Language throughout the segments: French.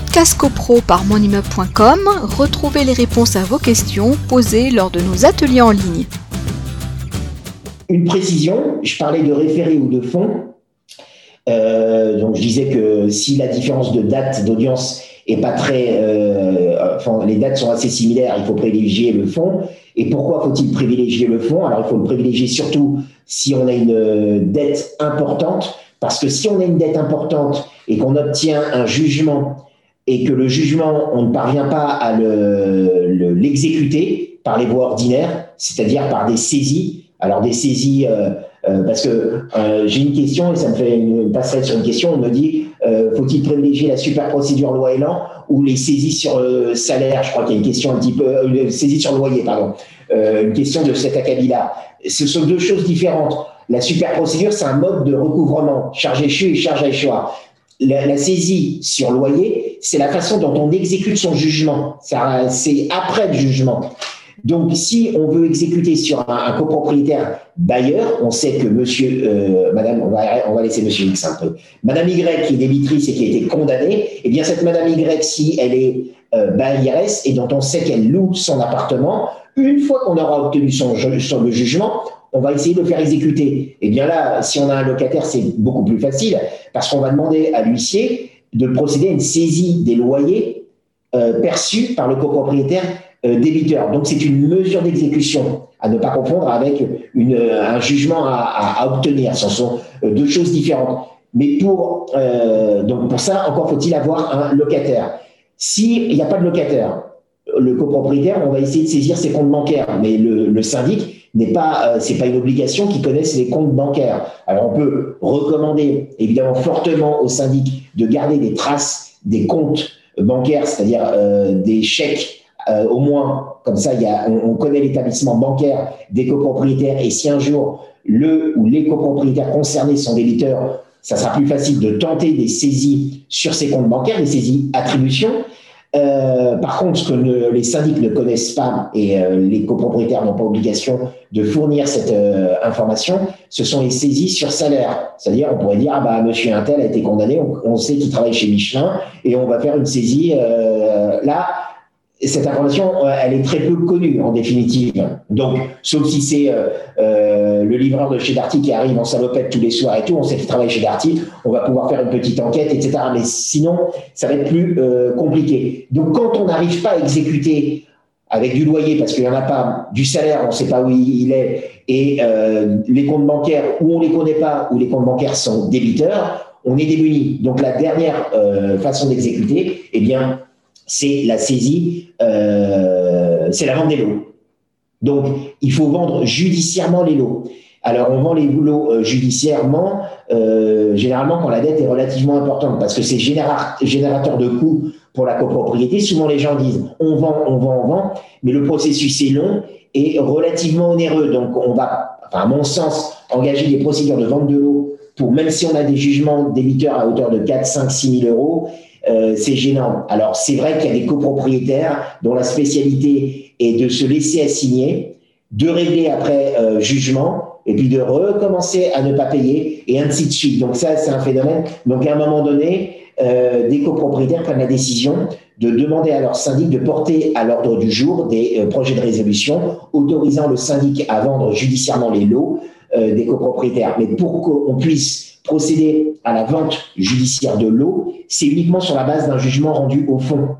podcast copro par monimmeuble.com, retrouvez les réponses à vos questions posées lors de nos ateliers en ligne. Une précision, je parlais de référé ou de fonds. Euh, donc je disais que si la différence de date d'audience est pas très, euh, enfin les dates sont assez similaires, il faut privilégier le fond. Et pourquoi faut-il privilégier le fond? Alors il faut le privilégier surtout si on a une euh, dette importante, parce que si on a une dette importante et qu'on obtient un jugement et que le jugement, on ne parvient pas à l'exécuter le, par les voies ordinaires, c'est-à-dire par des saisies. Alors des saisies, euh, euh, parce que euh, j'ai une question et ça me fait une, passerelle sur une question. On me dit faut-il privilégier la super procédure loi Elan ou les saisies sur salaire? Je crois qu'il y a une question un petit peu saisie sur loyer, pardon. une question de cet acabit-là. Ce sont deux choses différentes. La super procédure, c'est un mode de recouvrement, charge échue et charge à échoir la, saisie sur loyer, c'est la façon dont on exécute son jugement. C'est après le jugement. Donc, si on veut exécuter sur un, copropriétaire bailleur, on sait que monsieur, euh, madame, on va, laisser monsieur X un peu. Madame Y qui est débitrice et qui a été condamnée, eh bien, cette madame Y, si elle est euh, et dont on sait qu'elle loue son appartement, une fois qu'on aura obtenu son, son, le jugement, on va essayer de le faire exécuter. Et bien là, si on a un locataire, c'est beaucoup plus facile parce qu'on va demander à l'huissier de procéder à une saisie des loyers euh, perçus par le copropriétaire euh, débiteur. Donc c'est une mesure d'exécution à ne pas confondre avec une, un jugement à, obtenir. Ce sont euh, deux choses différentes. Mais pour, donc pour ça, encore faut-il avoir un locataire. S'il n'y a pas de locataire, le copropriétaire, on va essayer de saisir ses comptes bancaires. Mais le syndic, n'est pas, euh, pas une obligation qu'ils connaissent les comptes bancaires. Alors on peut recommander évidemment fortement au syndic de garder des traces des comptes bancaires, c'est-à-dire euh, des chèques euh, au moins, comme ça, on, connaît l'établissement bancaire des copropriétaires et si un jour le ou les copropriétaires concernés sont débiteurs, ça sera plus facile de tenter des saisies sur ces comptes bancaires, des saisies attributions. Euh, par contre, ce que les syndics ne connaissent pas et euh, les copropriétaires n'ont pas obligation de fournir cette euh, information, ce sont les saisies sur salaire. C'est-à-dire, on pourrait dire, ah bah, monsieur Intel a été condamné, on, sait qu'il travaille chez Michelin et on va faire une saisie là cette information, elle est très peu connue en définitive. Donc, sauf si c'est euh, euh, le livreur de chez Darty qui arrive en salopette tous les soirs et tout, on sait qu'il travaille chez Darty, on va pouvoir faire une petite enquête, etc. Mais sinon, ça va être plus euh, compliqué. Donc, quand on n'arrive pas à exécuter avec du loyer, parce qu'il n'y en a pas, du salaire, on ne sait pas où il est, et les comptes bancaires, où on ne les connaît pas, où les comptes bancaires sont débiteurs, on est démuni. Donc, la dernière façon d'exécuter, eh bien, c'est la saisie, euh, c'est la vente des lots. Donc, il faut vendre judiciairement les lots. Alors, on vend les lots euh, judiciairement, euh, généralement quand la dette est relativement importante, parce que c'est générateur de coûts pour la copropriété. Souvent, les gens disent on vend, on vend, on vend, mais le processus est long et relativement onéreux. Donc, on va, à mon sens, engager des procédures de vente de lots pour, même si on a des jugements débiteurs à hauteur de 4, 5, 6 000 euros, euh, c'est gênant. Alors, c'est vrai qu'il y a des copropriétaires dont la spécialité est de se laisser assigner, de régler après euh, jugement, et puis de recommencer à ne pas payer, et ainsi de suite. Donc ça, c'est un phénomène. Donc à un moment donné, euh, des copropriétaires prennent la décision de demander à leur syndic de porter à l'ordre du jour des projets de résolution autorisant le syndic à vendre judiciairement les lots des copropriétaires. Mais pour qu'on puisse procéder à la vente judiciaire de l'eau, c'est uniquement sur la base d'un jugement rendu au fond.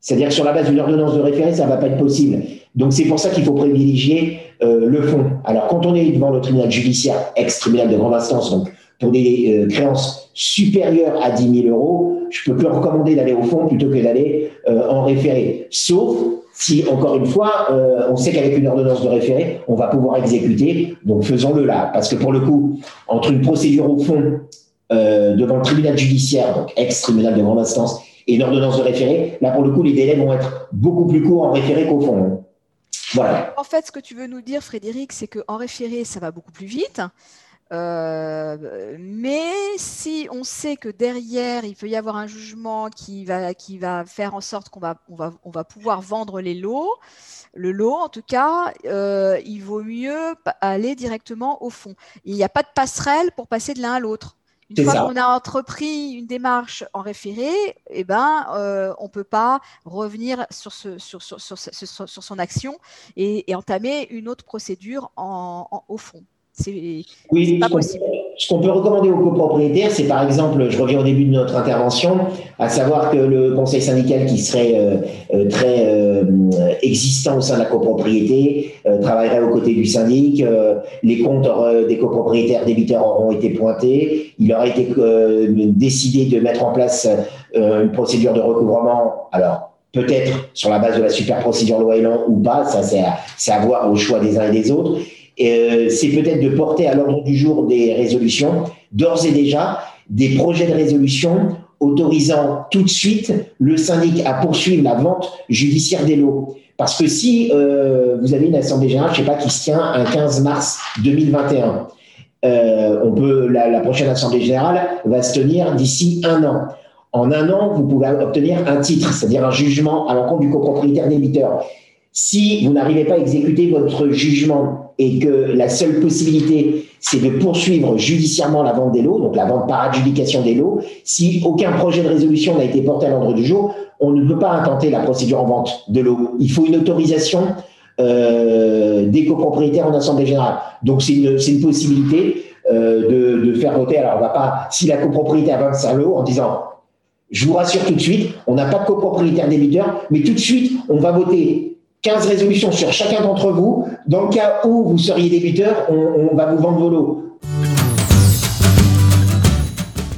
C'est-à-dire sur la base d'une ordonnance de référé, ça ne va pas être possible. Donc c'est pour ça qu'il faut privilégier euh, le fond. Alors quand on est devant le tribunal judiciaire, ex-tribunal de grande instance, donc pour des euh, créances supérieures à 10 000 euros, je peux plus recommander d'aller au fond plutôt que d'aller euh, en référé. Sauf si, encore une fois, euh, on sait qu'avec une ordonnance de référé, on va pouvoir exécuter, donc faisons-le là. Parce que pour le coup, entre une procédure au fond euh, devant le tribunal judiciaire, donc ex-tribunal de grande instance, et une ordonnance de référé, là, pour le coup, les délais vont être beaucoup plus courts en référé qu'au fond. Voilà. En fait, ce que tu veux nous dire, Frédéric, c'est qu'en référé, ça va beaucoup plus vite. Euh, mais si on sait que derrière, il peut y avoir un jugement qui va, qui va faire en sorte qu'on va, on va, on va pouvoir vendre les lots, le lot en tout cas, euh, il vaut mieux aller directement au fond. Il n'y a pas de passerelle pour passer de l'un à l'autre. Une fois qu'on a entrepris une démarche en référé, eh ben, euh, on ne peut pas revenir sur, ce, sur, sur, sur, sur son action et, et, entamer une autre procédure en, en, au fond. Oui, pas possible. Ce qu'on peut recommander aux copropriétaires, c'est par exemple, je reviens au début de notre intervention, à savoir que le conseil syndical qui serait euh, euh, très euh, existant au sein de la copropriété travaillerait aux côtés du syndic, les comptes des copropriétaires débiteurs auront été pointés, il aurait été décidé de mettre en place une procédure de recouvrement. Alors, peut-être sur la base de la super procédure loi Elan ou pas, ça c'est à, à voir au choix des uns et des autres. Euh, c'est peut-être de porter à l'ordre du jour des résolutions, d'ores et déjà, des projets de résolution autorisant tout de suite le syndic à poursuivre la vente judiciaire des lots. Parce que si euh, vous avez une assemblée générale, je ne sais pas, qui se tient un 15 mars 2021, euh, la, la, prochaine assemblée générale va se tenir d'ici un an. En un an, vous pouvez obtenir un titre, c'est-à-dire un jugement à l'encontre du copropriétaire débiteur. Si vous n'arrivez pas à exécuter votre jugement et que la seule possibilité, c'est de poursuivre judiciairement la vente des lots, donc la vente par adjudication des lots, si aucun projet de résolution n'a été porté à l'ordre du jour, on ne peut pas intenter la procédure en vente de lots. Il faut une autorisation euh, des copropriétaires en assemblée générale. Donc c'est une, une, possibilité euh, de, de, faire voter. Alors on va pas, si la copropriété a 25 lots, en disant, je vous rassure tout de suite, on n'a pas de copropriétaire débiteur, mais tout de suite, on va voter 15 résolutions sur chacun d'entre vous. Dans le cas où vous seriez débiteur, on, va vous vendre vos lots.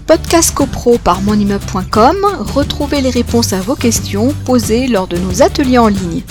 Podcast CoPro par monimmeuble.com, retrouvez les réponses à vos questions posées lors de nos ateliers en ligne.